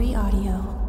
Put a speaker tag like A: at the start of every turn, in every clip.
A: Cavalry Audio.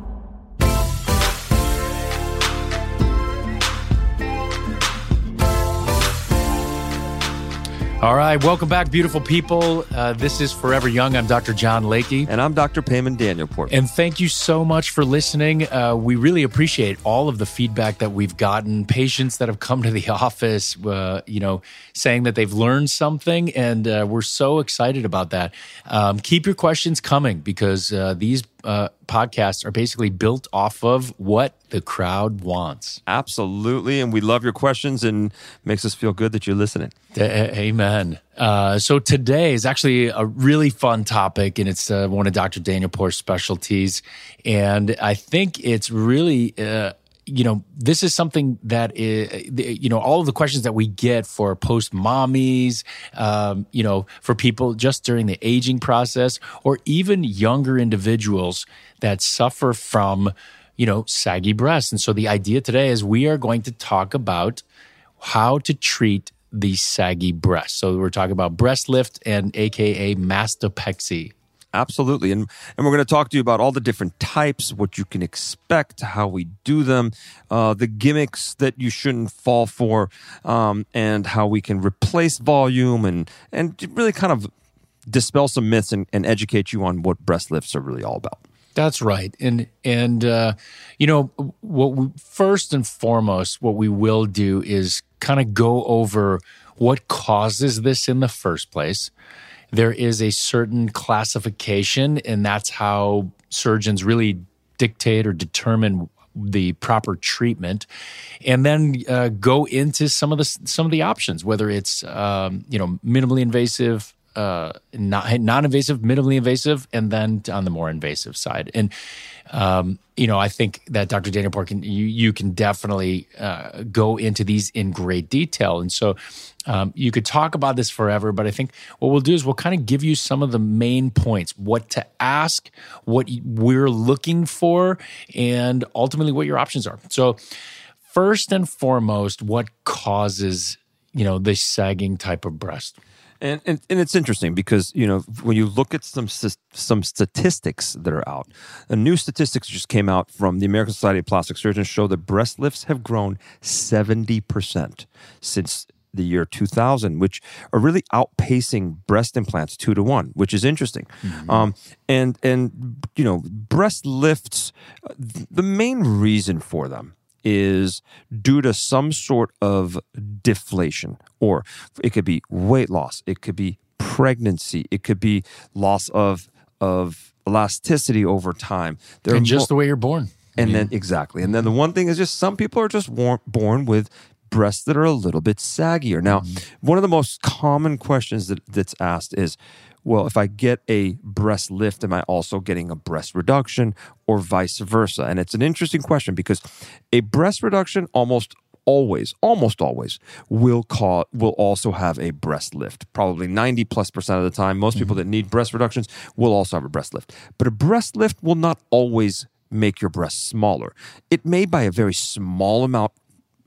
B: All right, welcome back, beautiful people. Uh, this is Forever Young. I'm Dr. John Layke.
C: And I'm Dr. Payman Danielpour.
B: And thank you so much for listening. Uh, we really appreciate all of the feedback that we've gotten, patients that have come to the office, uh, you know, saying that they've learned something. And uh, we're so excited about that. Um, keep your questions coming because uh, these uh, podcasts are basically built off of what the crowd wants.
C: Absolutely. And we love your questions and makes us feel good that you're listening.
B: Amen. Uh, so today is actually a really fun topic, and it's uh, one of Dr. Danielpour's specialties. And I think it's really, uh, you know, this is something that is, you know, all of the questions that we get for post mommies, um, you know, for people just during the aging process, or even younger individuals that suffer from, you know, saggy breasts. And so the idea today is we are going to talk about how to treat the saggy breast. So we're talking about breast lift and AKA mastopexy.
C: Absolutely. And, and we're going to talk to you about all the different types, what you can expect, how we do them, uh, the gimmicks that you shouldn't fall for, um, and how we can replace volume and, and really kind of dispel some myths and, and educate you on what breast lifts are really all about.
B: That's right. And and uh, you know what we first and foremost what we will do is kind of go over what causes this in the first place. There is a certain classification and that's how surgeons really dictate or determine the proper treatment and then uh, go into some of the some of the options whether it's um, you know minimally invasive uh, non invasive, minimally invasive, and then on the more invasive side. And um, you know, I think that Dr. Danielpour, can, you, you can definitely uh, go into these in great detail. And so um, you could talk about this forever, but I think what we'll do is we'll kind of give you some of the main points what to ask, what we're looking for, and ultimately what your options are. So, first and foremost, what causes, you know, this sagging type of breast?
C: And, and, and it's interesting because you know when you look at some some statistics that are out, a new statistics just came out from the American Society of Plastic Surgeons show that breast lifts have grown seventy percent since the year 2000, which are really outpacing breast implants two to one, which is interesting. Mm-hmm. Um, and and you know breast lifts, the main reason for them is due to some sort of deflation, or it could be weight loss, it could be pregnancy, it could be loss of of elasticity over time.
B: And just mo- the way you're born.
C: And then exactly, and then the one thing is just some people are just born with breasts that are a little bit saggier. Now, mm-hmm. one of the most common questions that, that's asked is, well, if I get a breast lift, am I also getting a breast reduction or vice versa? And it's an interesting question because a breast reduction almost always, almost always will cause will also have a breast lift. Probably 90 plus percent of the time, most people mm-hmm. that need breast reductions will also have a breast lift. But a breast lift will not always make your breast smaller. It may by a very small amount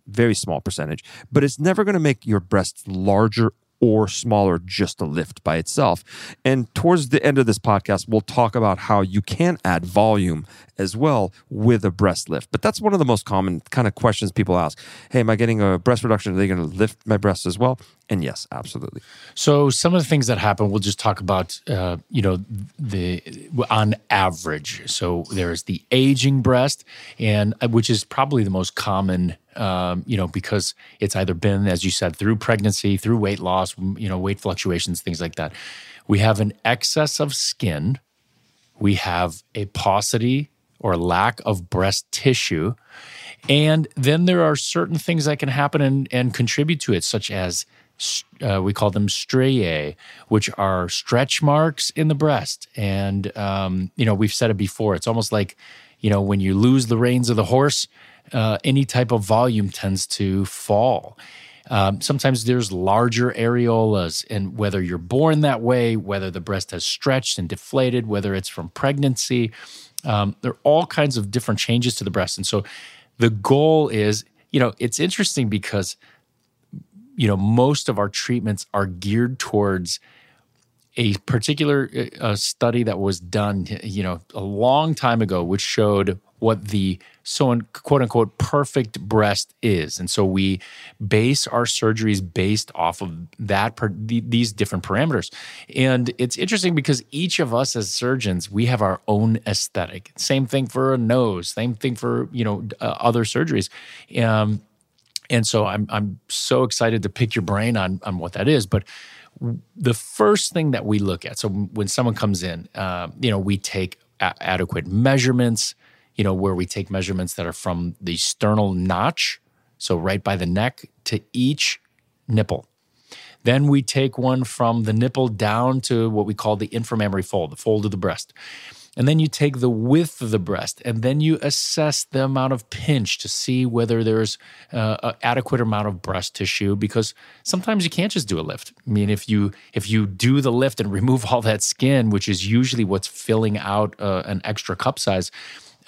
C: very small percentage, but it's never going to make your breasts larger or smaller just a lift by itself. And towards the end of this podcast, we'll talk about how you can add volume as well with a breast lift. But that's one of the most common kind of questions people ask. Hey, am I getting a breast reduction? Are they going to lift my breasts as well? And yes, absolutely.
B: So some of the things that happen, we'll just talk about. Uh, you know, the on average. So there's the aging breast, and uh, which is probably the most common. Um, you know, because it's either been, as you said, through pregnancy, through weight loss, you know, weight fluctuations, things like that. We have an excess of skin. We have a paucity or lack of breast tissue. And then there are certain things that can happen and, and contribute to it, such as uh, we call them striae, which are stretch marks in the breast. And, um, you know, we've said it before. It's almost like, you know, when you lose the reins of the horse, uh, any type of volume tends to fall. Um, sometimes there's larger areolas, and whether you're born that way, whether the breast has stretched and deflated, whether it's from pregnancy, um, there are all kinds of different changes to the breast. And so the goal is, you know, it's interesting because you know most of our treatments are geared towards a particular uh, study that was done you know a long time ago which showed what the so quote unquote perfect breast is. And so we base our surgeries based off of that per, these different parameters. And it's interesting because each of us as surgeons we have our own aesthetic. Same thing for a nose same thing for you know uh, other surgeries. Um, and so I'm I'm so excited to pick your brain on on what that is. But the first thing that we look at, so when someone comes in, uh, you know, we take a- adequate measurements. You know, where we take measurements that are from the sternal notch, so right by the neck, to each nipple. Then we take one from the nipple down to what we call the inframammary fold, the fold of the breast. And then you take the width of the breast and then you assess the amount of pinch to see whether there's uh, an adequate amount of breast tissue because sometimes you can't just do a lift. I mean, if you if you do the lift and remove all that skin, which is usually what's filling out uh, an extra cup size,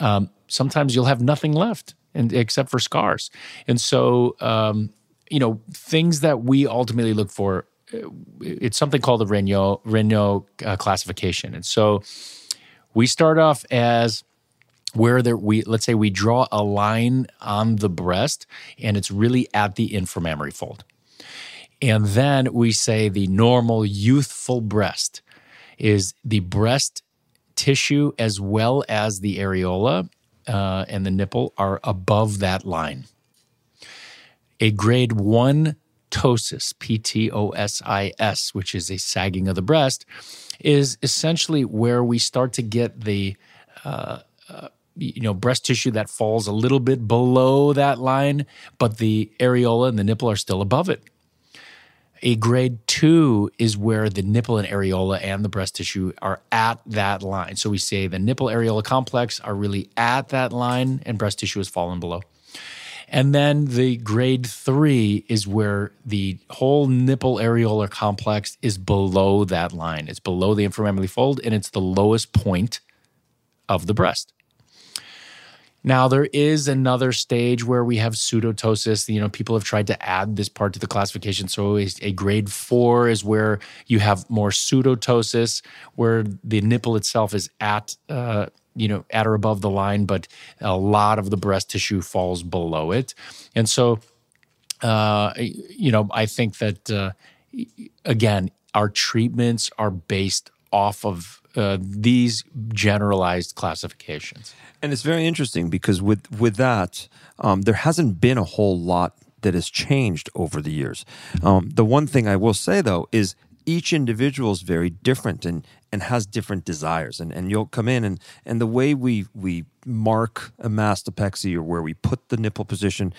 B: um, sometimes you'll have nothing left and except for scars. And so, um, you know, things that we ultimately look for, uh, it's something called the Regnault, uh, classification. And so we start off as where there we let's say we draw a line on the breast and it's really at the inframammary fold. And then we say the normal youthful breast is the breast tissue as well as the areola uh, and the nipple are above that line. A grade one ptosis, P T O S I S, which is a sagging of the breast, is essentially where we start to get the uh, uh, you know breast tissue that falls a little bit below that line, but the areola and the nipple are still above it. A grade two is where the nipple and areola and the breast tissue are at that line. So we say the nipple areola complex are really at that line and breast tissue has fallen below. And then the grade three is where the whole nipple areolar complex is below that line. It's below the inframammary fold and it's the lowest point of the breast. Now there is another stage where we have pseudoptosis. You know, people have tried to add this part to the classification. So a grade four is where you have more pseudoptosis, where the nipple itself is at uh, you know, at or above the line, but a lot of the breast tissue falls below it. And so, uh, you know, I think that, uh, again, our treatments are based off of uh, these generalized classifications.
C: And it's very interesting because with with that, um, there hasn't been a whole lot that has changed over the years. Um, the one thing I will say though is each individual is very different and and has different desires and and you'll come in and and the way we we mark a mastopexy or where we put the nipple position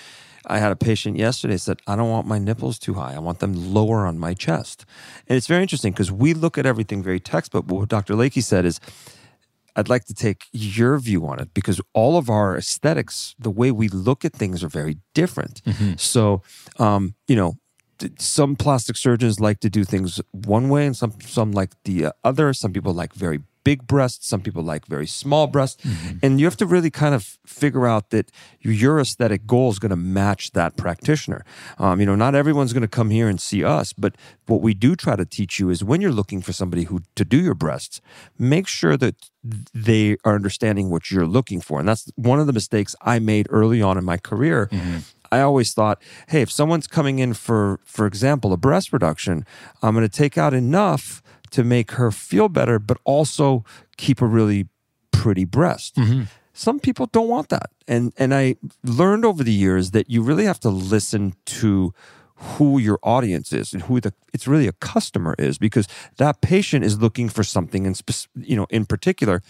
C: I had a patient yesterday said, I don't want my nipples too high. I want them lower on my chest. And it's very interesting because we look at everything very textbook. But what Dr. Layke said is, I'd like to take your view on it because all of our aesthetics, the way we look at things are very different. Mm-hmm. So, um, you know, some plastic surgeons like to do things one way and some some like the uh, other some people like very big breasts some people like very small breasts mm-hmm. and you have to really kind of figure out that your aesthetic goal is going to match that practitioner um, you know not everyone's going to come here and see us but what we do try to teach you is when you're looking for somebody who to do your breasts make sure that they are understanding what you're looking for and that's one of the mistakes i made early on in my career mm-hmm. I always thought, hey, if someone's coming in for, for example, a breast reduction, I'm going to take out enough to make her feel better, but also keep a really pretty breast.
B: Mm-hmm.
C: Some people don't want that. And and I learned over the years that you really have to listen to who your audience is and who the it's really a customer is because that patient is looking for something in spec- you know in particular.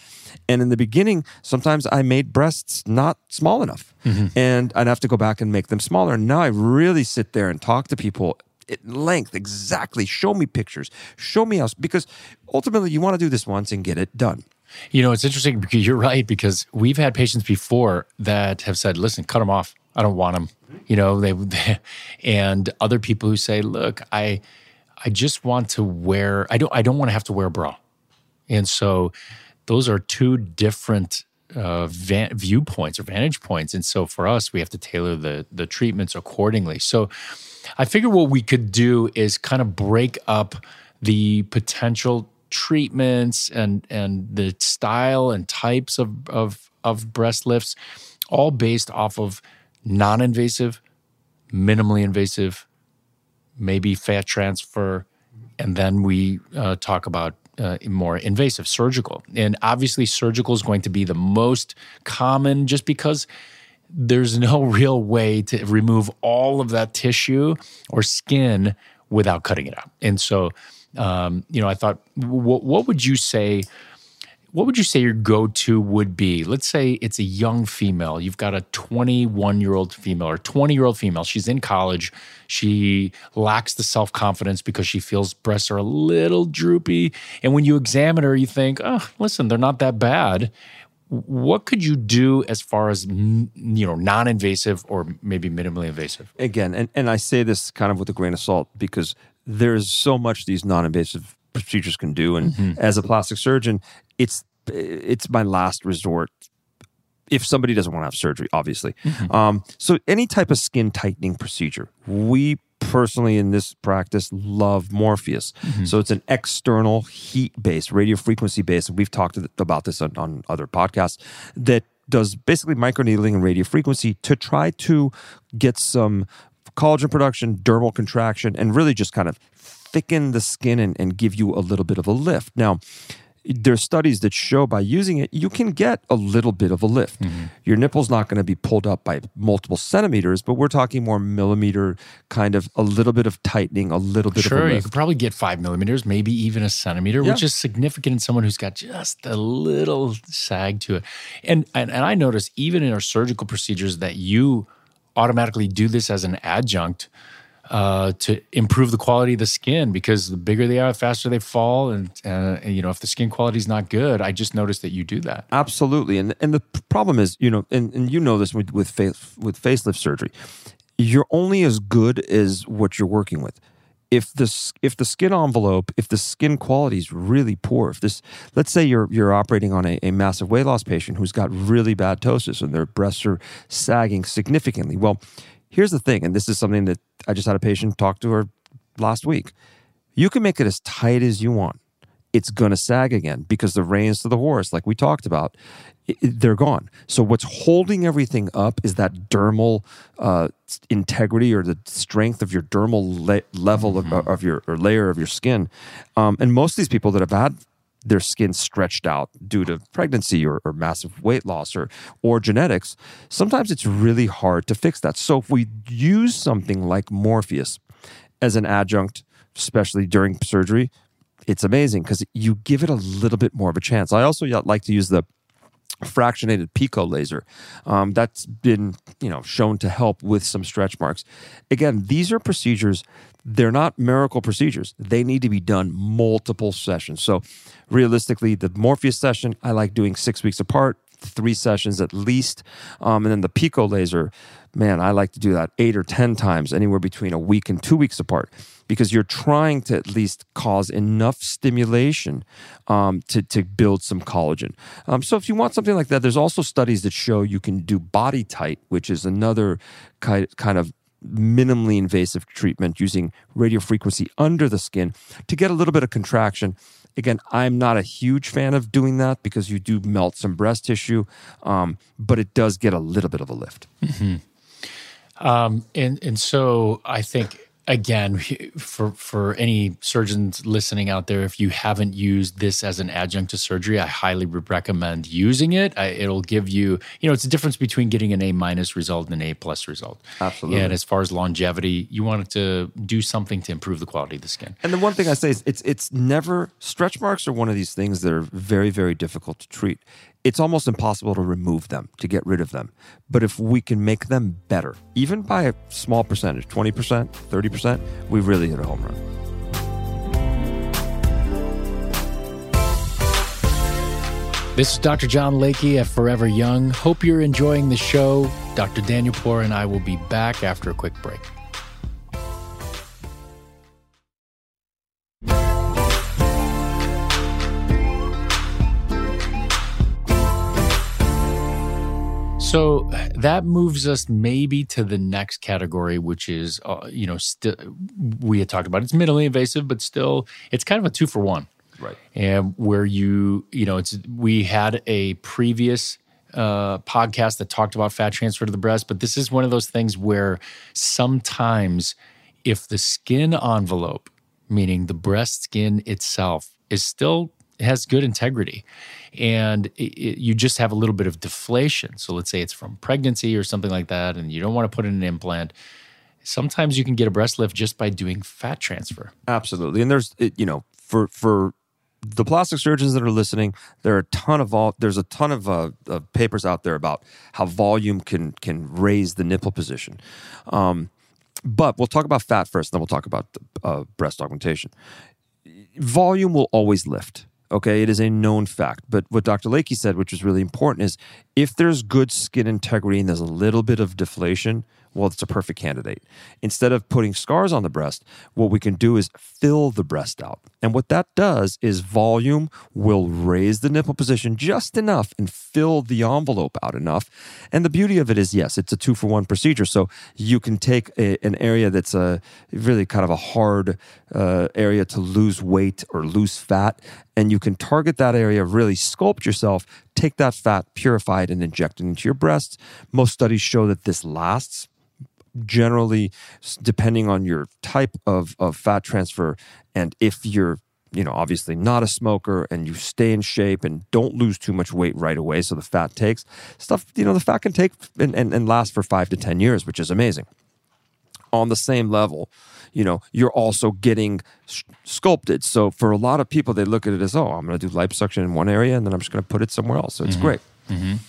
C: And in the beginning sometimes i made breasts not small enough mm-hmm. and i'd have to go back and make them smaller. And now i really sit there and talk to people at length exactly. Show me pictures. Show me how because ultimately you want to do this once and get it done.
B: You know, it's interesting because you're right because we've had patients before that have said, "Listen, cut them off. I don't want them." You know, they, and other people who say, "Look, I I just want to wear I don't I don't want to have to wear a bra." And so those are two different uh, van, viewpoints or vantage points. And so for us, we have to tailor the the treatments accordingly. So I figure what we could do is kind of break up the potential treatments and and the style and types of of of breast lifts, all based off of non-invasive, minimally invasive, maybe fat transfer, and then we uh, talk about uh, more invasive surgical. And obviously, surgical is going to be the most common, just because there's no real way to remove all of that tissue or skin without cutting it out. And so, um, you know, I thought, what would you say? What would you say your go-to would be? Let's say it's a young female. You've got a 21-year-old female or 20-year-old female. She's in college. She lacks the self-confidence because she feels breasts are a little droopy. And when you examine her, you think, "Oh, listen, they're not that bad." What could you do as far as you know, non-invasive or maybe minimally invasive?
C: again, and, and I say this kind of with a grain of salt because there's so much these non-invasive procedures can do, and mm-hmm. as a plastic surgeon, it's it's my last resort. If somebody doesn't want to have surgery, obviously, mm-hmm. um, so any type of skin tightening procedure, we personally in this practice love Morpheus. Mm-hmm. So it's an external heat-based, radio frequency based, and we've talked about this on, on other podcasts that does basically microneedling and radio frequency to try to get some collagen production, dermal contraction, and really just kind of thicken the skin and, and give you a little bit of a lift. Now, there's studies that show by using it, you can get a little bit of a lift. Mm-hmm. Your nipple's not going to be pulled up by multiple centimeters, but we're talking more millimeter kind of a little bit of tightening, a little bit of
B: Sure, you could probably get five millimeters, maybe even a centimeter, which is significant in someone who's got just a little sag to it. And, and and I notice even in our surgical procedures that you automatically do this as an adjunct uh, to improve the quality of the skin because the bigger they are, the faster they fall, and, uh, and you know if the skin quality is not good, I just noticed that you do that.
C: Absolutely, and and the problem is, you know, and, and you know this with with face, with facelift surgery, you're only as good as what you're working with. If the if the skin envelope, if the skin quality is really poor, if this, let's say you're you're operating on a, a massive weight loss patient who's got really bad ptosis and their breasts are sagging significantly. Well, here's the thing, and this is something that I just had a patient talk to her last week. You can make it as tight as you want it's going to sag again because the reins to the horse, like we talked about, they're gone. So what's holding everything up is that dermal uh, integrity or the strength of your dermal le- level of, of your or layer of your skin. Um, and most of these people that have had their skin stretched out due to pregnancy or, or massive weight loss or or genetics, sometimes it's really hard to fix that. So if we use something like Morpheus as an adjunct, especially during surgery, it's amazing because you give it a little bit more of a chance. I also like to use the fractionated pico laser um, that's been you know shown to help with some stretch marks. Again these are procedures they're not miracle procedures. They need to be done multiple sessions. So realistically the morpheus session i like doing six weeks apart three sessions at least um, and then the pico laser man i like to do that eight or ten times anywhere between a week and two weeks apart because you're trying to at least cause enough stimulation um, to, to build some collagen. Um, so, if you want something like that, there's also studies that show you can do BodyTite, which is another kind kind of minimally invasive treatment using radio frequency under the skin to get a little bit of contraction. Again, I'm not a huge fan of doing that because you do melt some breast tissue, um, but it does get a little bit of a lift.
B: Um, and and so I think again for for any surgeons listening out there if you haven't used this as an adjunct to surgery i highly recommend using it I, it'll give you you know it's a difference between getting an a minus result and an a plus result
C: Absolutely.
B: and as far as longevity you want it to do something to improve the quality of the skin
C: And the one thing I say is it's it's never stretch marks are one of these things that are very very difficult to treat. It's almost impossible to remove them, to get rid of them. But if we can make them better, even by a small percentage, 20%, 30%, we really hit a home run.
B: This is Dr. John Layke at Forever Young. Hope you're enjoying the show. Dr. Danielpour and I will be back after a quick break. So that moves us maybe to the next category, which is, uh, you know, still we had talked about it's minimally invasive, but still it's kind of a two for one
C: Right.
B: and where you you know it's we had a previous uh, podcast that talked about fat transfer to the breast but this is one of those things where sometimes if the skin envelope meaning the breast skin itself is still has good integrity and it, it- you just have a little bit of deflation so let's say it's from pregnancy or something like that and you don't want to put in an implant sometimes you can get a breast lift just by doing fat transfer
C: Absolutely. And there's, you know, for for the plastic surgeons that are listening, there are a ton of vol- there's a ton of uh, uh, papers out there about how volume can can raise the nipple position. Um, but we'll talk about fat first, then we'll talk about uh, breast augmentation. Volume will always lift. Okay, it is a known fact. But what Dr. Layke said, which is really important, is if there's good skin integrity and there's a little bit of deflation, well, it's a perfect candidate. Instead of putting scars on the breast, what we can do is fill the breast out. And what that does is volume will raise the nipple position just enough and fill the envelope out enough. And the beauty of it is, yes, it's a two for one procedure. So you can take a, an area that's a really kind of a hard uh, area to lose weight or lose fat, and you can target that area, really sculpt yourself, take that fat, purify it, and inject it into your breasts. Most studies show that this lasts generally depending on your type of, of fat transfer and if you're you know obviously not a smoker and you stay in shape and don't lose too much weight right away so the fat takes stuff you know the fat can take and, and, and last for five to ten years which is amazing on the same level you know you're also getting sculpted. So for a lot of people they look at it as oh i'm going to do liposuction in one area and then i'm just going to put it somewhere else. So it's great.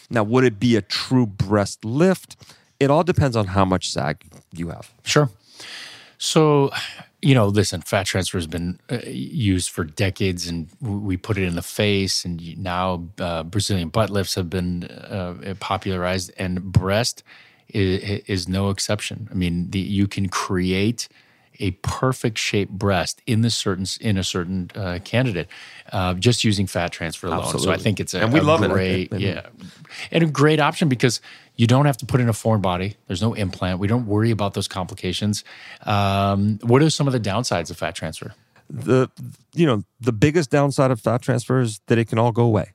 C: Now would it be a true breast lift? It all depends on how much sag you have.
B: Sure. So, you know, listen, fat transfer has been uh, used for decades, and we put it in the face, and now uh, Brazilian butt lifts have been uh, popularized, and breast is, is no exception. I mean, the, you can create a perfect shaped breast in the certain in a certain uh, candidate uh, just using fat transfer alone. So I think it's a,
C: And we
B: a
C: love it.
B: great,
C: And-
B: yeah, and a great option because you don't have to put in a foreign body. There's no implant. We don't worry about those complications. Um, what are some of the downsides of fat transfer?
C: the you know the biggest downside of fat transfer is that it can all go away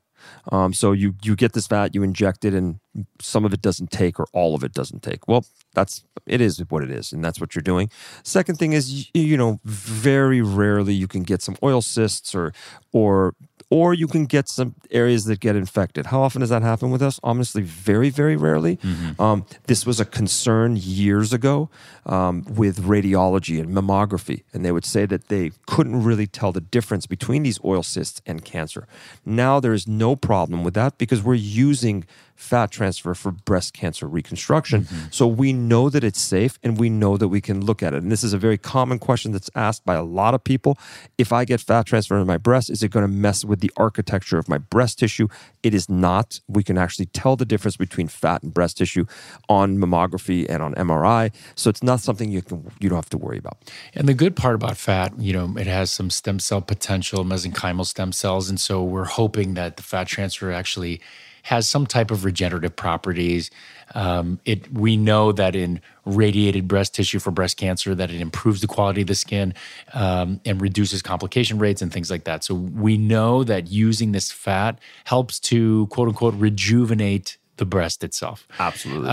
C: um, so you you get this fat you inject it and some of it doesn't take or all of it doesn't take. Well that's it is what it is and that's what you're doing. Second thing is you, you know very rarely you can get some oil cysts or or or you can get some areas that get infected. How often does that happen with us? Honestly, very, very rarely. Um, this was a concern years ago um, with radiology and mammography, and they would say that they couldn't really tell the difference between these oil cysts and cancer. Now there is no problem with that because we're using fat transfer for breast cancer reconstruction. Mm-hmm. So we know that it's safe and we know that we can look at it. And this is a very common question that's asked by a lot of people. If I get fat transfer in my breast, is it going to mess with the architecture of my breast tissue? It is not. We can actually tell the difference between fat and breast tissue on mammography and on MRI. So it's not something you can you don't have to worry about.
B: And the good part about fat, you know, it has some stem cell potential, mesenchymal stem cells. And so we're hoping that the fat transfer actually has some type of regenerative properties. Um, it we know that in radiated breast tissue for breast cancer that it improves the quality of the skin um, and reduces complication rates and things like that. So we know that using this fat helps to quote unquote rejuvenate the breast itself
C: Absolutely.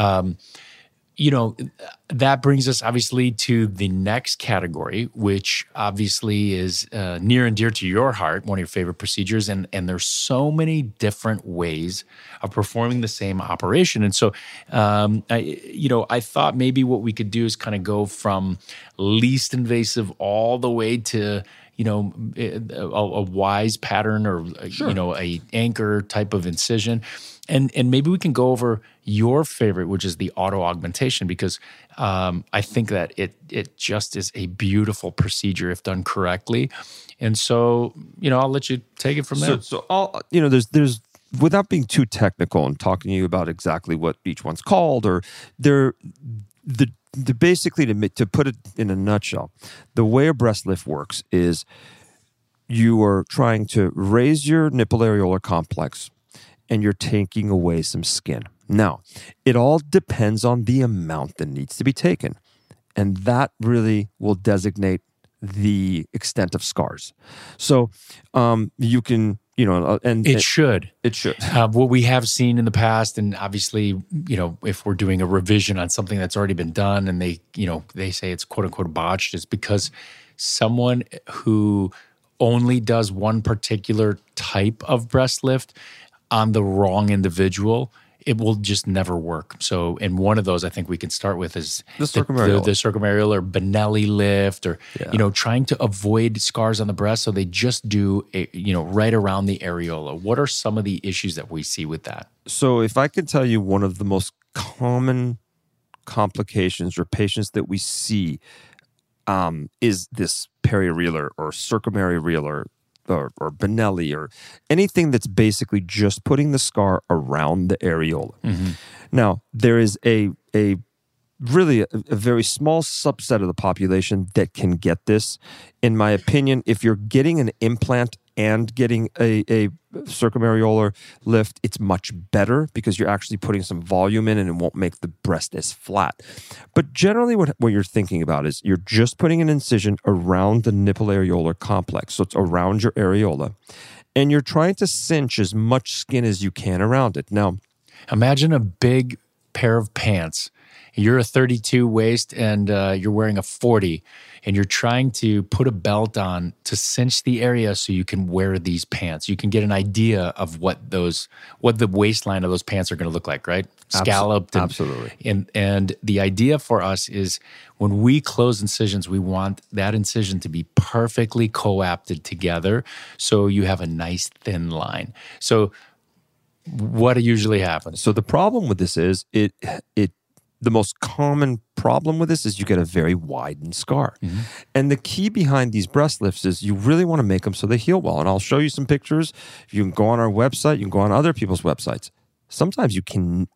B: You know, that brings us obviously to the next category, which obviously is uh, near and dear to your heart, one of your favorite procedures. And, and there's so many different ways of performing the same operation. And so, um, I, you know, I thought maybe what we could do is kind of go from least invasive all the way to, you know eh, eh, a, a wise pattern or eh, sure. you know a anchor type of incision. And and maybe we can go over your favorite which is the auto augmentation because um, i think that it it just is a beautiful procedure if done correctly. And so you know i'll let you take it from there.
C: so, so i'll you know there's there's without being too technical and talking to you about exactly what each one's called or they're the the basically to to put it in a nutshell, the way a breast lift works is you are trying to raise your nipple areolar complex and you're taking away some skin. Now, it all depends on the amount that needs to be taken. And that really will designate the extent of scars. So um, you can you know, uh, and
B: it, it should.
C: It should.
B: Uh, what we have seen in the past, and obviously, you know, if we're doing a revision on something that's already been done, and they, you know, they say it's quote unquote botched, is because someone who only does one particular type of breast lift on the wrong individual it will just never work. So, and one of those I think we can start with is
C: the circumareolar,
B: the, the, circumareolar Benelli lift, or yeah. you know, trying to avoid scars on the breast. So they just do, a, you know, right around the areola. What are some of the issues that we see with that?
C: So, if I could tell you one of the most common complications or patients that we see um, is this periareolar or circumareolar or, or Benelli or anything that's basically just putting the scar around the areola. Mm-hmm. Now, there is a, a really a, a, very small subset of the population that can get this. In my opinion, if you're getting an implant and getting a, a circumareolar lift, it's much better because you're actually putting some volume in and it won't make the breast as flat. But generally, what, what you're thinking about is you're just putting an incision around the nipple areolar complex. So it's around your areola. And you're trying to cinch as much skin as you can around it. Now,
B: imagine a big pair of pants. You're a 32 waist and uh, you're wearing a 40 and you're trying to put a belt on to cinch the area so you can wear these pants. You can get an idea of what those what the waistline of those pants are going to look like, right? Scalloped.
C: And, Absolutely.
B: And and the idea for us is when we close incisions, we want that incision to be perfectly coapted together so you have a nice thin line. So what usually happens?
C: So the problem with this is it it the most common problem with this is you get a very widened scar. Mm-hmm. And the key behind these breast lifts is you really want to make them so they heal well. And I'll show you some pictures. You can go on our website, you can go on other people's websites. Sometimes you can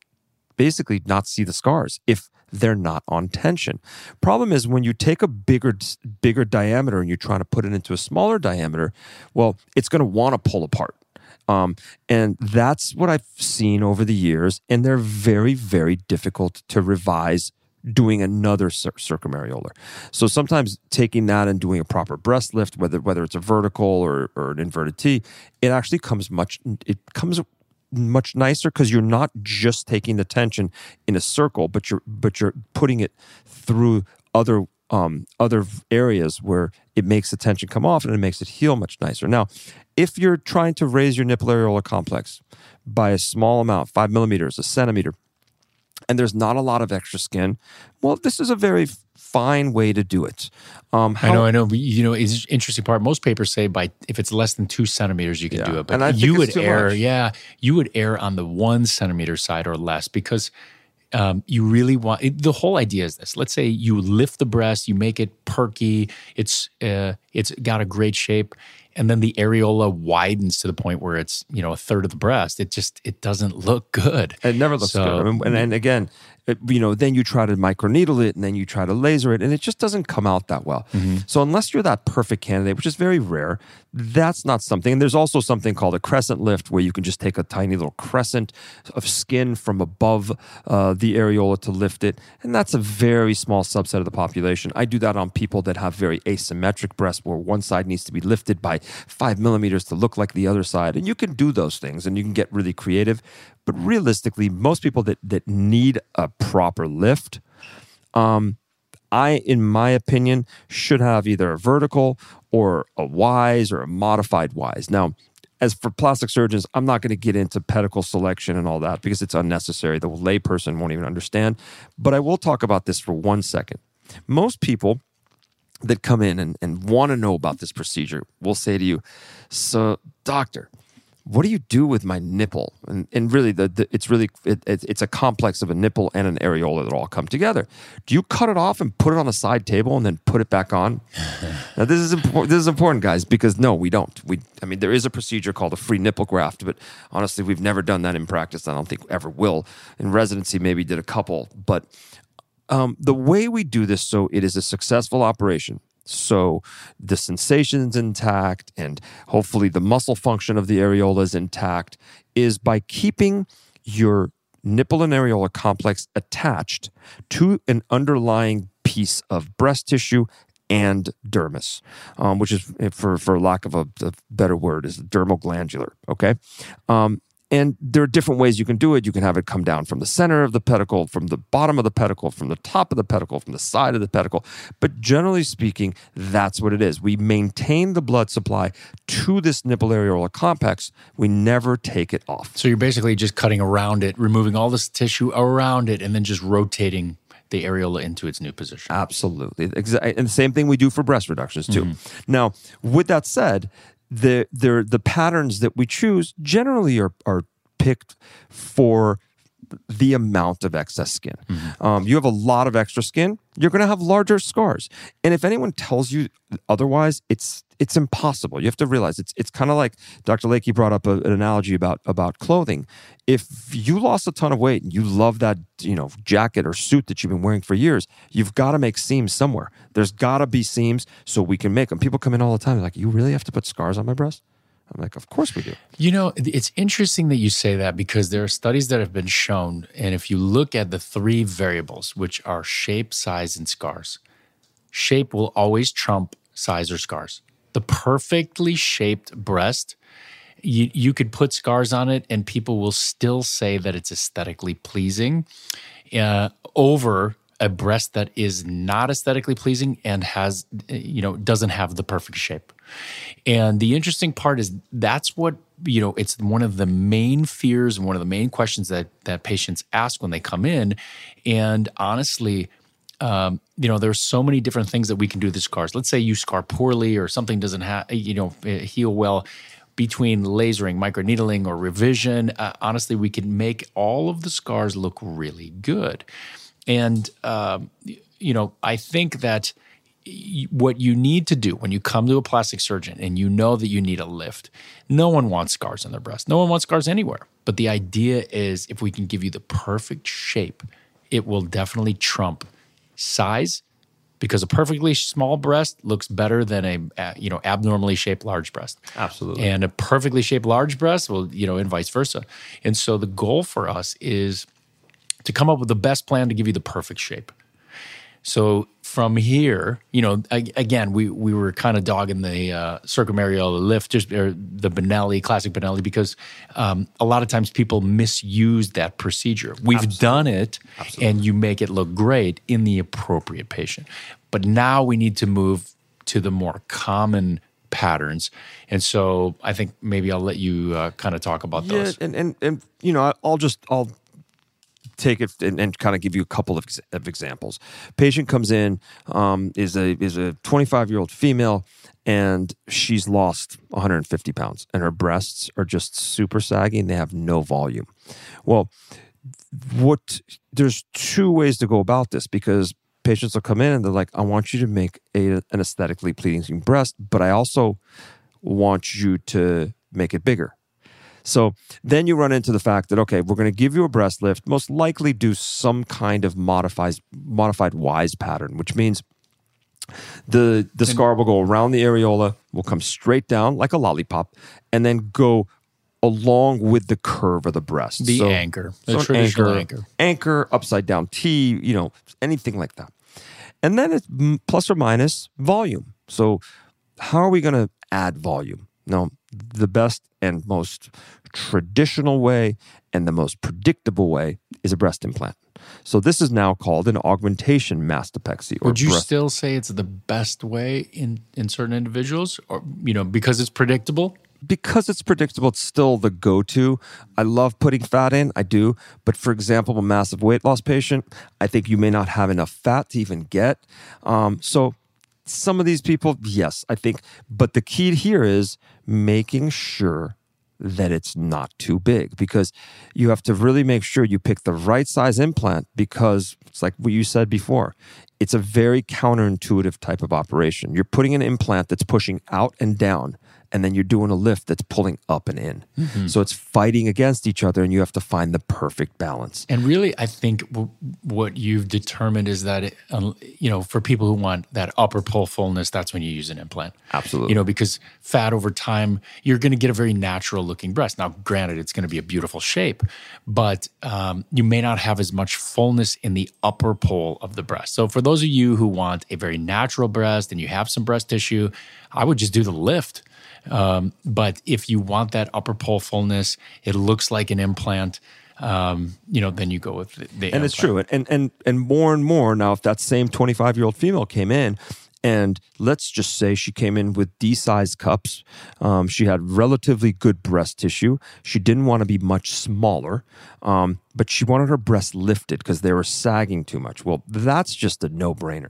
C: basically not see the scars if they're not on tension. Problem is when you take a bigger bigger diameter and you're trying to put it into a smaller diameter, well, it's going to want to pull apart. Um, and that's what I've seen over the years. And they're very, very difficult to revise doing another cir- circumareolar. So sometimes taking that and doing a proper breast lift, whether whether it's a vertical or, or an inverted T, it actually comes much it comes much nicer because you're not just taking the tension in a circle, but you're but you're putting it through other um, other areas where it makes the tension come off and it makes it heal much nicer. Now, if you're trying to raise your nipple areolar complex by a small amount, five millimeters, a centimeter, and there's not a lot of extra skin, well, this is a very fine way to do it.
B: Um, how, I know, I know. But, you know, it's interesting part. Most papers say by if it's less than two centimeters, you can yeah, do it. But you would err, much. yeah, you would err on the one centimeter side or less because um, you really want it, the whole idea is this. Let's say you lift the breast, you make it perky, it's uh, it's got a great shape, and then the areola widens to the point where it's you know a third of the breast. It just it doesn't look good.
C: It never looks so, good. I mean, and, and again, it, you know, then you try to microneedle it and then you try to laser it, and it just doesn't come out that well. Mm-hmm. So unless you're that perfect candidate, which is very rare, that's not something. And there's also something called a crescent lift, where you can just take a tiny little crescent of skin from above uh, the areola to lift it, and that's a very small subset of the population. I do that on people that have very asymmetric breasts, where one side needs to be lifted by five millimeters to look like the other side, and you can do those things, and you can get really creative. But realistically, most people that that need a proper lift um, I, in my opinion, should have either a vertical or a wise or a modified wise. Now, as for plastic surgeons, I'm not going to get into pedicle selection and all that because it's unnecessary. The layperson won't even understand. But I will talk about this for one second. Most people that come in and, and want to know about this procedure will say to you, So, doctor, what do you do with my nipple? And, and really, the, the it's really it, it, it's a complex of a nipple and an areola that all come together. Do you cut it off and put it on the side table and then put it back on? now, this is important. This is important, guys, because no, we don't. We, I mean, there is a procedure called a free nipple graft, but honestly, we've never done that in practice. I don't think ever will. In residency, maybe did a couple, but um, the way we do this so it is a successful operation so the sensation's intact and hopefully the muscle function of the areola is intact is by keeping your nipple and areola complex attached to an underlying piece of breast tissue and dermis, um, which is, for, for lack of a, a, better word, is dermal glandular. Okay. Um, and there are different ways you can do it. You can have it come down from the center of the pedicle, from the bottom of the pedicle, from the top of the pedicle, from the side of the pedicle. But generally speaking, that's what it is. We maintain the blood supply to this nipple areola complex. We never take it off.
B: So you're basically just cutting around it, removing all this tissue around it, and then just rotating the areola into its new position.
C: Absolutely. And the same thing we do for breast reductions too. Mm-hmm. Now, with that said, the the the patterns that we choose generally are are picked for the amount of excess skin. Mm-hmm. Um, you have a lot of extra skin, you're going to have larger scars. And if anyone tells you otherwise, it's it's impossible. You have to realize it's it's kind of like Dr. Layke brought up a, an analogy about about clothing. If you lost a ton of weight and you love that you know jacket or suit that you've been wearing for years, you've got to make seams somewhere. There's got to be seams so we can make them. People come in all the time like, "You really have to put scars on my breast?" I'm like, of course we do.
B: You know, it's interesting that you say that because there are studies that have been shown. And if you look at the three variables, which are shape, size, and scars, shape will always trump size or scars. The perfectly shaped breast, you, you could put scars on it and people will still say that it's aesthetically pleasing uh, over a breast that is not aesthetically pleasing and has, you know, doesn't have the perfect shape. And the interesting part is that's what, you know, it's one of the main fears and one of the main questions that that patients ask when they come in. And honestly, um, you know, there's so many different things that we can do with scars. Let's say you scar poorly or something doesn't have, you know, eh, heal well between lasering, microneedling, or revision. Uh, honestly, we can make all of the scars look really good. And, um, you know, I think that what you need to do when you come to a plastic surgeon and you know that you need a lift, no one wants scars on their breast. No one wants scars anywhere. But the idea is if we can give you the perfect shape, it will definitely trump size because a perfectly small breast looks better than a you know abnormally shaped large breast.
C: Absolutely.
B: And a perfectly shaped large breast will, you know, and vice versa. And so the goal for us is to come up with the best plan to give you the perfect shape. So from here, you know, again, we we were kind of dogging the uh, lift, just or the Benelli, classic Benelli, because um, a lot of times people misuse that procedure. We've Absolutely. done it, Absolutely. and you make it look great in the appropriate patient. But now we need to move to the more common patterns. And so I think maybe I'll let you uh, kind of talk about
C: yeah,
B: those.
C: And, and, and, you know, I'll just, I'll take it and, and, kind of give you a couple of, of examples. Patient comes in um, is a is a 25 year old female and she's lost 150 pounds and her breasts are just super saggy and they have no volume. Well, what there's two ways to go about this because patients will come in and they're like, I want you to make a, an aesthetically pleasing breast, but I also want you to make it bigger. So then you run into the fact that okay, we're going to give you a breast lift, most likely do some kind of modified modified wise pattern, which means the the scar will go around the areola, will come straight down like a lollipop, and then go along with the curve of the breast.
B: The so, anchor, the so traditional anchor, anchor,
C: anchor, upside down T, you know, anything like that. And then it's plus or minus volume. So how are we going to add volume? Now, the best and most traditional way and the most predictable way is a breast implant. So this is now called an augmentation mastopexy.
B: Would you
C: breast-
B: still say it's the best way in in certain individuals, or you know, because it's predictable?
C: because it's predictable, it's still the go to. I love putting fat in, I do. But for example, a massive weight loss patient, I think you may not have enough fat to even get. Um, so some of these people, yes, I think. But the key here is making sure that it's not too big because you have to really make sure you pick the right size implant because it's like what you said before. It's a very counterintuitive type of operation. You're putting an implant that's pushing out and down and then you're doing a lift that's pulling up and in.
B: Mm-hmm.
C: So it's fighting against each other, and you have to find the perfect balance.
B: And really, I think w- what you've determined is that, it, um, you know, for people who want that upper pole fullness, that's when you use an implant.
C: Absolutely.
B: You know, because fat over time, you're going to get a very natural looking breast. Now, granted, it's going to be a beautiful shape, but um, you may not have as much fullness in the upper pole of the breast. So, for those of you who want a very natural breast and you have some breast tissue, I would just do the lift. Um, but if you want that upper pole fullness, it looks like an implant. Um, you know, then you go with the, the
C: and it's true and and and more and more now if that same 25 year old female came in and let's just say she came in with D-sized cups. Um, she had relatively good breast tissue. She didn't want to be much smaller, um, but she wanted her breasts lifted because they were sagging too much. Well, that's just a no-brainer.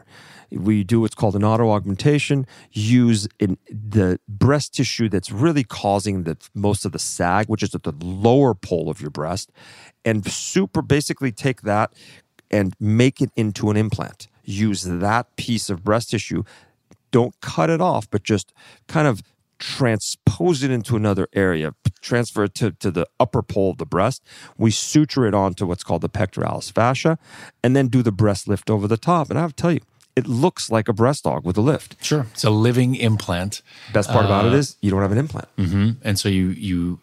C: We do what's called an auto augmentation. Use in the breast tissue that's really causing the most of the sag, which is at the lower pole of your breast, and super basically take that and make it into an implant. Use that piece of breast tissue. Don't cut it off, but just kind of transpose it into another area, transfer it to, to the upper pole of the breast. We suture it onto what's called the pectoralis fascia, and then do the breast lift over the top. And I have to tell you, it looks like a breast dog with a lift.
B: Sure, it's a living implant.
C: Best part about it is you don't have an implant.
B: hmm And so you you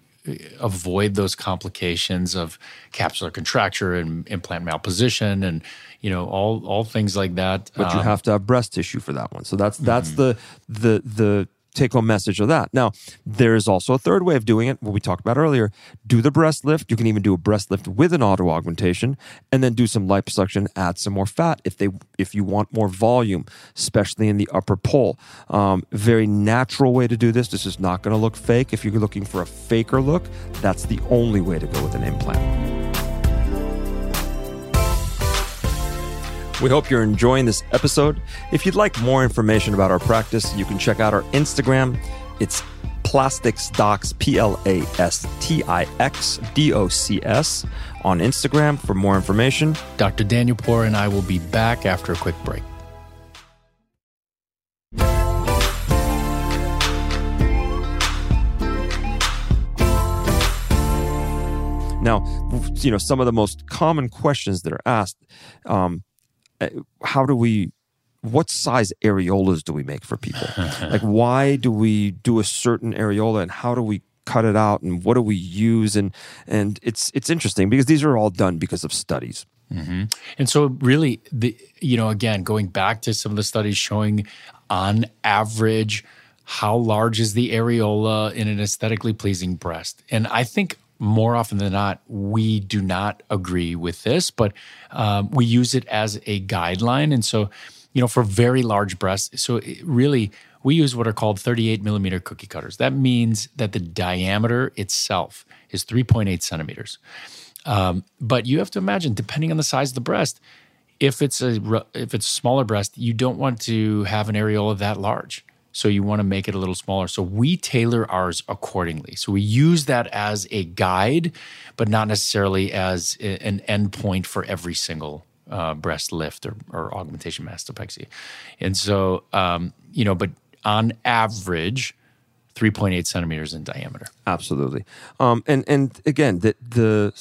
B: avoid those complications of capsular contracture and implant malposition and you know all all things like that.
C: but you
B: Um,
C: have to have breast tissue for that one. So that's that's the the the take home message of that. Now, there is also a third way of doing it, what we talked about earlier. Do the breast lift. You can even do a breast lift with an auto augmentation and then do some liposuction, add some more fat if they if you want more volume, especially in the upper pole. Um, very natural way to do this. This is not going to look fake. If you're looking for a faker look, that's the only way to go with an implant. We hope you're enjoying this episode. If you'd like more information about our practice, you can check out our Instagram. It's Plastix Docs, P L A S T I X D O C S, on Instagram for more information.
B: Dr. Danielpour and I will be back after a quick break.
C: Now, you know, some of the most common questions that are asked um, Uh, how do we, what size areolas do we make for people? like, why do we do a certain areola and how do we cut it out and what do we use? And, and it's, it's interesting because these are all done because of studies. Mm-hmm.
B: And so, really, the you know, again, going back to some of the studies showing, on average, how large is the areola in an aesthetically pleasing breast, and I think more often than not, we do not agree with this, but um, we use it as a guideline. And so, you know, for very large breasts, so really. We use what are called 38 millimeter cookie cutters. That means that the diameter itself is 3.8 centimeters. Um, but you have to imagine, depending on the size of the breast, if it's a if it's smaller breast, you don't want to have an areola that large. So you want to make it a little smaller. So we tailor ours accordingly. So we use that as a guide, but not necessarily as an endpoint for every single uh, breast lift or, or augmentation mastopexy. And so, um, you know, but on average, 3.8 centimeters in diameter.
C: Absolutely. Um, and and again, the the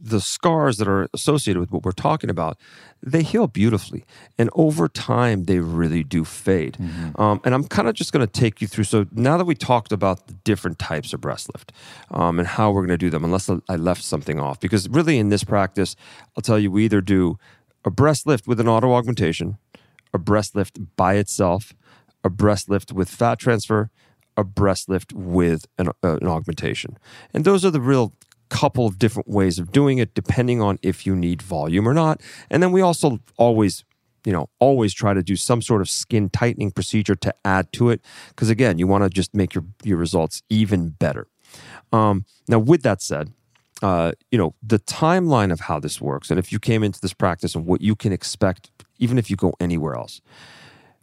C: the scars that are associated with what we're talking about, they heal beautifully, and over time they really do fade. Um, and I'm kind of just going to take you through. So now that we talked about the different types of breast lift um, and how we're going to do them, unless I left something off, because really in this practice, I'll tell you, we either do a breast lift with an auto augmentation, a breast lift by itself, a breast lift with fat transfer, a breast lift with an, uh, an augmentation. And those are the real couple of different ways of doing it, depending on if you need volume or not. And then we also always you know, always try to do some sort of skin tightening procedure to add to it. Because again, you want to just make your, your results even better. Um, now, with that said, uh, you know, the timeline of how this works, and if you came into this practice and what you can expect, even if you go anywhere else,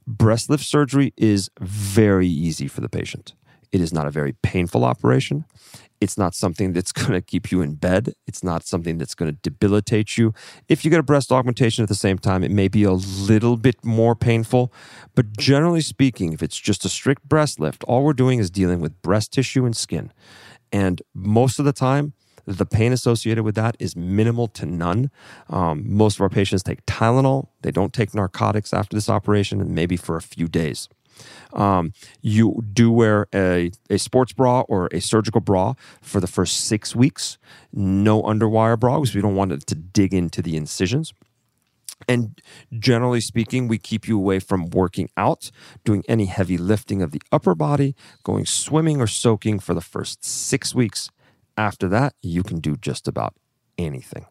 C: breast lift surgery is very easy for the patient. It is not a very painful operation. It's not something that's going to keep you in bed. It's not something that's going to debilitate you. If you get a breast augmentation at the same time, it may be a little bit more painful. But generally speaking, if it's just a strict breast lift, all we're doing is dealing with breast tissue and skin. And most of the time, the pain associated with that is minimal to none. Um, most of our patients take Tylenol. They don't take narcotics after this operation, and maybe for a few days. Um, you do wear a, a sports bra or a surgical bra for the first six weeks. No underwire bra because we don't want it to dig into the incisions. And generally speaking, we keep you away from working out, doing any heavy lifting of the upper body, going swimming or soaking for the first six weeks. After that, you can do just about anything.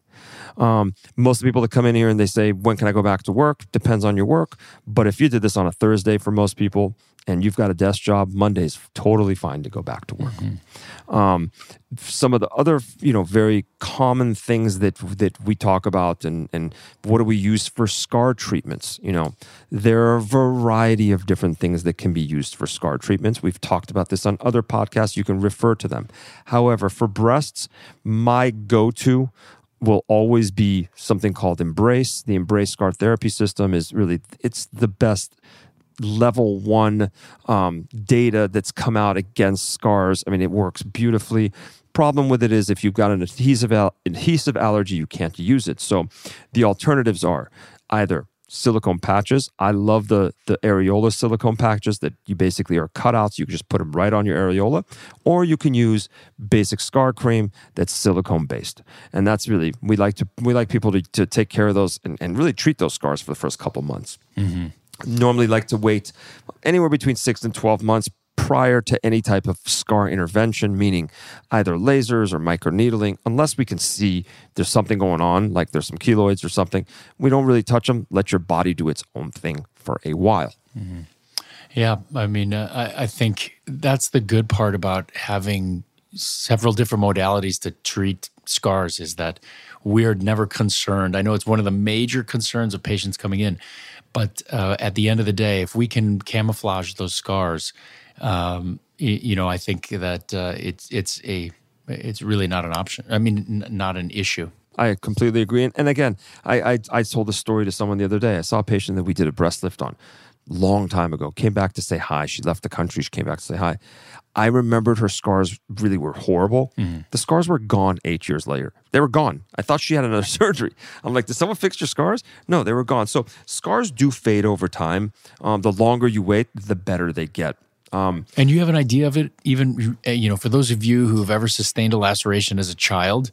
C: Um, most of the people that come in here and they say, When can I go back to work? Depends on your work. But if you did this on a Thursday for most people and you've got a desk job, Monday's totally fine to go back to work. Mm-hmm. Um, some of the other, you know, very common things that that we talk about and and what do we use for scar treatments? You know, there are a variety of different things that can be used for scar treatments. We've talked about this on other podcasts. You can refer to them. However, for breasts, my go-to will always be something called Embrace. The Embrace Scar Therapy System is really it's the best level one um, data that's come out against scars. I mean, it works beautifully. Problem with it is if you've got an adhesive al- adhesive allergy, you can't use it. So the alternatives are either silicone patches. I love the the areola silicone patches that you basically are cutouts. You can just put them right on your areola, or you can use basic scar cream that's silicone based. And that's really we like to we like people to, to take care of those and, and really treat those scars for the first couple months. Mm-hmm. Normally like to wait anywhere between six and twelve months prior to any type of scar intervention, meaning either lasers or microneedling, unless we can see there's something going on, like there's some keloids or something. We don't really touch them. Let your body do its own thing for a while.
B: Mm-hmm. Yeah, I mean, uh, I, I think that's the good part about having several different modalities to treat scars is that we're never concerned. I know it's one of the major concerns of patients coming in, but uh, at the end of the day, if we can camouflage those scars, um, you know, I think that uh, it's it's a it's really not an option. I mean, n- not an issue.
C: I completely agree. And, and again, I, I, I told a story to someone the other day. I saw a patient that we did a breast lift on long time ago. Came back to say hi. She left the country. She came back to say hi. I remembered her scars really were horrible. Mm-hmm. The scars were gone eight years later. They were gone. I thought she had another surgery. I'm like, did someone fix your scars? No, they were gone. So scars do fade over time. Um, the longer you wait, the better they get.
B: Um, and you have an idea of it, even you know, for those of you who have ever sustained a laceration as a child,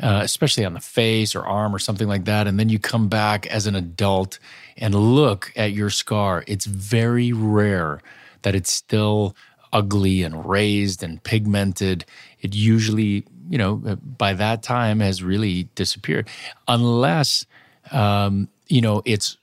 B: uh, especially on the face or arm or something like that, and then you come back as an adult and look at your scar. It's very rare that it's still ugly and raised and pigmented. It usually, you know, uh, by that time has really disappeared, unless um, you know it's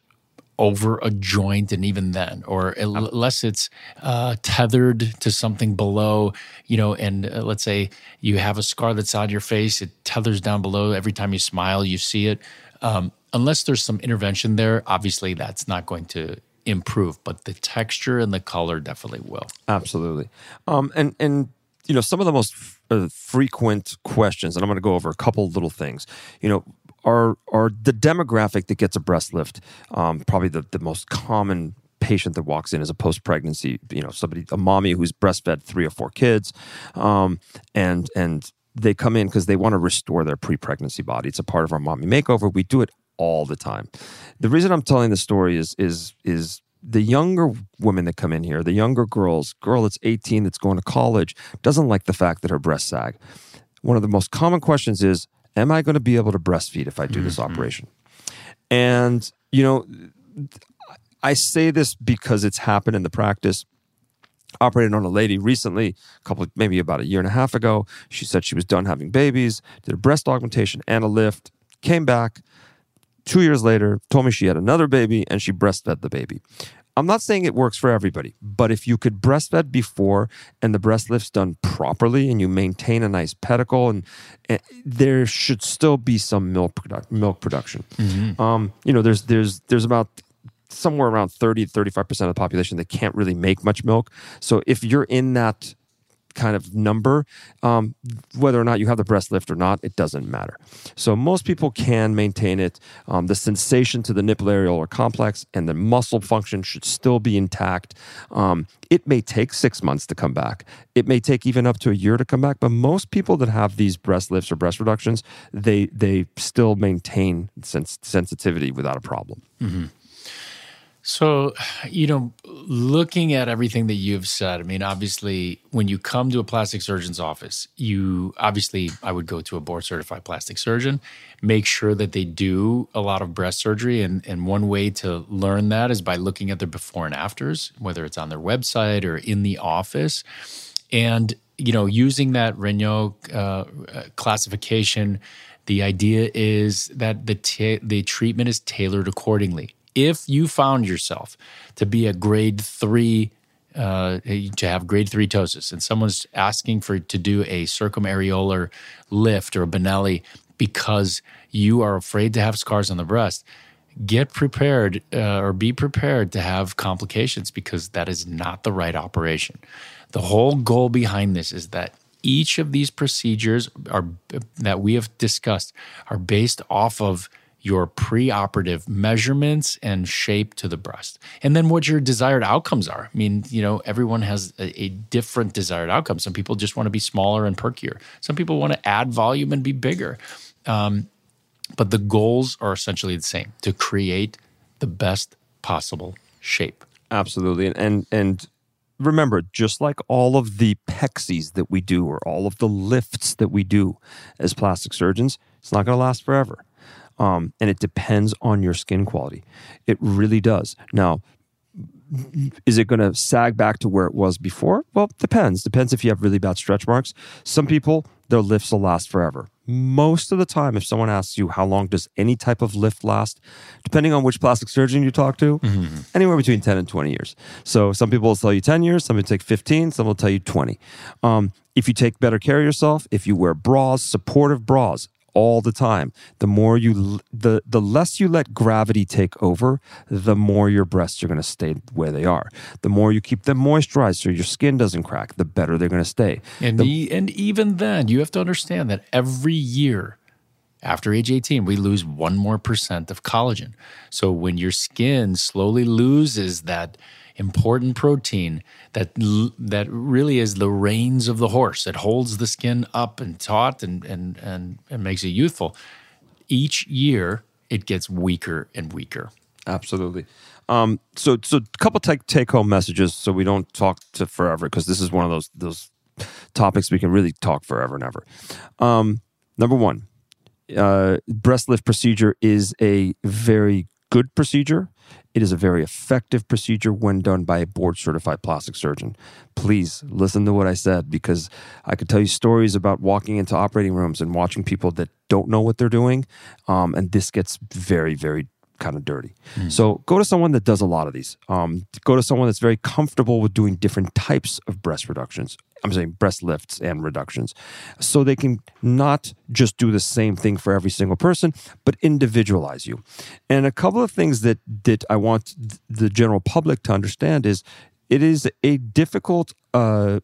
B: over a joint and even then or unless it's uh, tethered to something below you know and uh, let's say you have a scar that's on your face it tethers down below every time you smile you see it. Um, unless there's some intervention there obviously that's not going to improve but the texture and the color definitely will.
C: Absolutely. Um, and and you know some of the most f- uh, frequent questions and i'm going to go over a couple little things. You know are are the demographic that gets a breast lift um, probably the, the most common patient that walks in as a post pregnancy you know somebody a mommy who's breastfed three or four kids um, and and they come in because they want to restore their pre pregnancy body. It's a part of our mommy makeover. We do it all the time. The reason i'm telling the story is is is the younger women that come in here the younger girls girl that's 18 that's going to college doesn't like the fact that her breasts sag. One of the most common questions is am I going to be able to breastfeed if I do this mm-hmm. operation? And, you know, I say this because it's happened in the practice. operated on a lady recently, a couple, maybe about a year and a half ago. She said she was done having babies, did a breast augmentation and a lift, came back two years later, told me she had another baby and she breastfed the baby. I'm not saying it works for everybody, but if you could breastfeed before and the breast lift's done properly and you maintain a nice pedicle, and, and there should still be some milk produ- milk production. Um, you know, there's there's there's about somewhere around 30 35% of the population that can't really make much milk. So if you're in that kind of number, um, whether or not you have the breast lift or not, it doesn't matter. So most people can maintain it. Um, the sensation to the nipple areolar complex and the muscle function should still be intact. Um, it may take six months to come back. It may take even up to a year to come back. But most people that have these breast lifts or breast reductions, they they still maintain sens- sensitivity without a problem.
B: So, you know, looking at everything that you've said, I mean, obviously, when you come to a plastic surgeon's office, you obviously, I would go to a board certified plastic surgeon, make sure that they do a lot of breast surgery. And, and one way to learn that is by looking at their before and afters, whether it's on their website or in the office. And, you know, using that Regnault uh, classification, the idea is that the, ta- the treatment is tailored accordingly if you found yourself to be a grade three uh, to have grade three ptosis and someone's asking for to do a circumareolar lift or a Benelli because you are afraid to have scars on the breast, get prepared uh, or be prepared to have complications because that is not the right operation. The whole goal behind this is that each of these procedures are that we have discussed are based off of your preoperative measurements and shape to the breast. And then what your desired outcomes are. I mean, you know, everyone has a, a, different desired outcome. Some people just want to be smaller and perkier. Some people want to add volume and be bigger. Um, but the goals are essentially the same to create the best possible shape.
C: Absolutely. And and, and remember, just like all of the pexies that we do or all of the lifts that we do as plastic surgeons, it's not going to last forever. Um, and it depends on your skin quality. It really does. Now, is it going to sag back to where it was before? Well, depends. Depends if you have really bad stretch marks. Some people, their lifts will last forever. Most of the time, if someone asks you how long does any type of lift last, depending on which plastic surgeon you talk to, mm-hmm. anywhere between 10 and 20 years. So some people will tell you 10 years, some will take 15, some will tell you 20. Um, if you take better care of yourself, if you wear bras, supportive bras, all the time. The more you the the less you let gravity take over, the more your breasts are going to stay where they are. The more you keep them moisturized so your skin doesn't crack, the better they're going to stay.
B: And
C: the,
B: e- and even then, you have to understand that every year after age 18, we lose one more percent of collagen. So when your skin slowly loses that important protein that that really is the reins of the horse. It holds the skin up and taut and and and, and makes it youthful. Each year, it gets weaker and weaker.
C: Absolutely. Um, so so a couple take take home messages so we don't talk to forever because this is one of those those topics we can really talk forever and ever. Um, number one, uh, breast lift procedure is a very good procedure. It is a very effective procedure when done by a board certified plastic surgeon. Please listen to what I said because I could tell you stories about walking into operating rooms and watching people that don't know what they're doing. Um, and this gets very, very kind of dirty. Mm. So go to someone that does a lot of these. Um, go to someone that's very comfortable with doing different types of breast reductions. I'm saying breast lifts and reductions. So they can not just do the same thing for every single person, but individualize you. And a couple of things that, that I want the general public to understand is it is a difficult uh,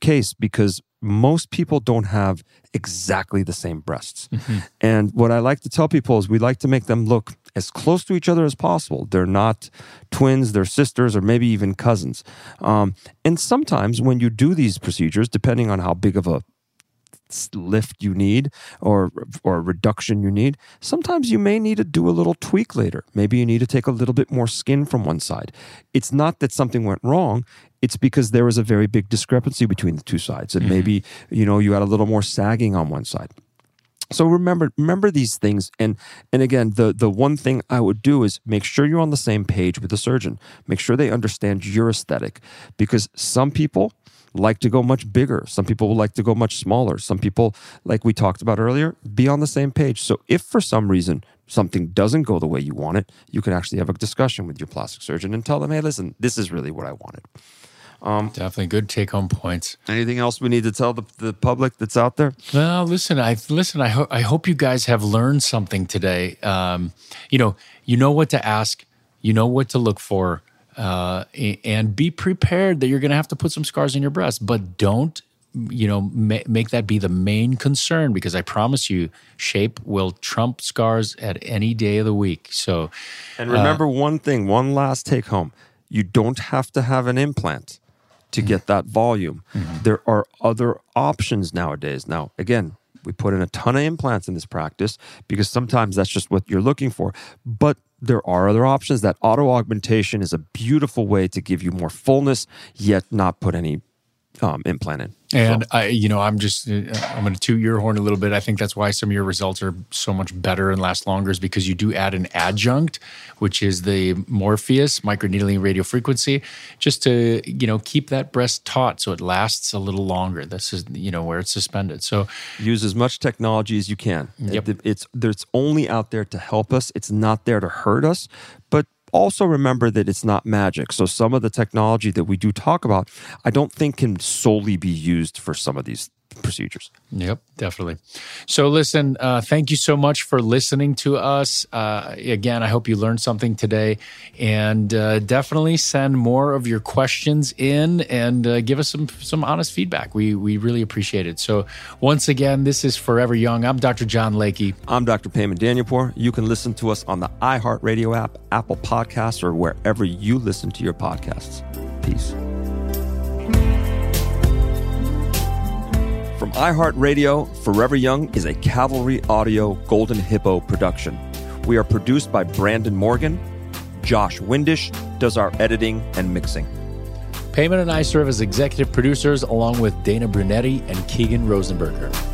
C: case because most people don't have exactly the same breasts. Mm-hmm. And what I like to tell people is we like to make them look as close to each other as possible. They're not twins, they're sisters, or maybe even cousins. Um, and sometimes when you do these procedures, depending on how big of a lift you need or or reduction you need sometimes you may need to do a little tweak later maybe you need to take a little bit more skin from one side it's not that something went wrong it's because there was a very big discrepancy between the two sides and mm-hmm. maybe you know you had a little more sagging on one side So remember remember these things and and again the the one thing I would do is make sure you're on the same page with the surgeon. Make sure they understand your aesthetic because some people like to go much bigger. Some people will like to go much smaller. Some people, like we talked about earlier, be on the same page. So if for some reason something doesn't go the way you want it, you can actually have a discussion with your plastic surgeon and tell them, hey, listen, this is really what I wanted.
B: Um, Definitely good take home points.
C: Anything else we need to tell the, the public that's out there?
B: Well, listen, I listen. I hope I hope you guys have learned something today. Um, you know, you know what to ask, you know what to look for, uh, and be prepared that you're going to have to put some scars in your breast, but don't you know ma- make that be the main concern because i promise you shape will trump scars at any day of the week so
C: and remember uh, one thing one last take home you don't have to have an implant to mm-hmm. get that volume mm-hmm. there are other options nowadays now again we put in a ton of implants in this practice because sometimes that's just what you're looking for but there are other options. That auto augmentation is a beautiful way to give you more fullness, yet not put any um, implant in.
B: And. I, you know, I'm just, I'm going to toot your horn a little bit. I think that's why some of your results are so much better and last longer is because you do add an adjunct, which is the Morpheus microneedling radio frequency, just to, you know, keep that breast taut so it lasts a little longer. This is, you know, where it's suspended. So
C: use as much technology as you can.
B: Yep.
C: It, it's, it's only out there to help us. It's not there to hurt us, but also remember that it's not magic. So some of the technology that we do talk about, I don't think can solely be used for some of these procedures.
B: Yep, definitely. So, listen, uh, thank you so much for listening to us. Uh, again, I hope you learned something today, and uh, definitely send more of your questions in and uh, give us some some honest feedback. We we really appreciate it. So, once again, this is Forever Young. I'm Dr. John Layke.
C: I'm Dr. Payman Danielpour. You can listen to us on the iHeartRadio app, Apple Podcasts, or wherever you listen to your podcasts. Peace. From iHeartRadio, Forever Young is a Cavalry Audio Golden Hippo production. We are produced by Brandon Morgan. Josh Windish does our editing and mixing.
B: Payman and I serve as executive producers along with Dana Brunetti and Keegan Rosenberger.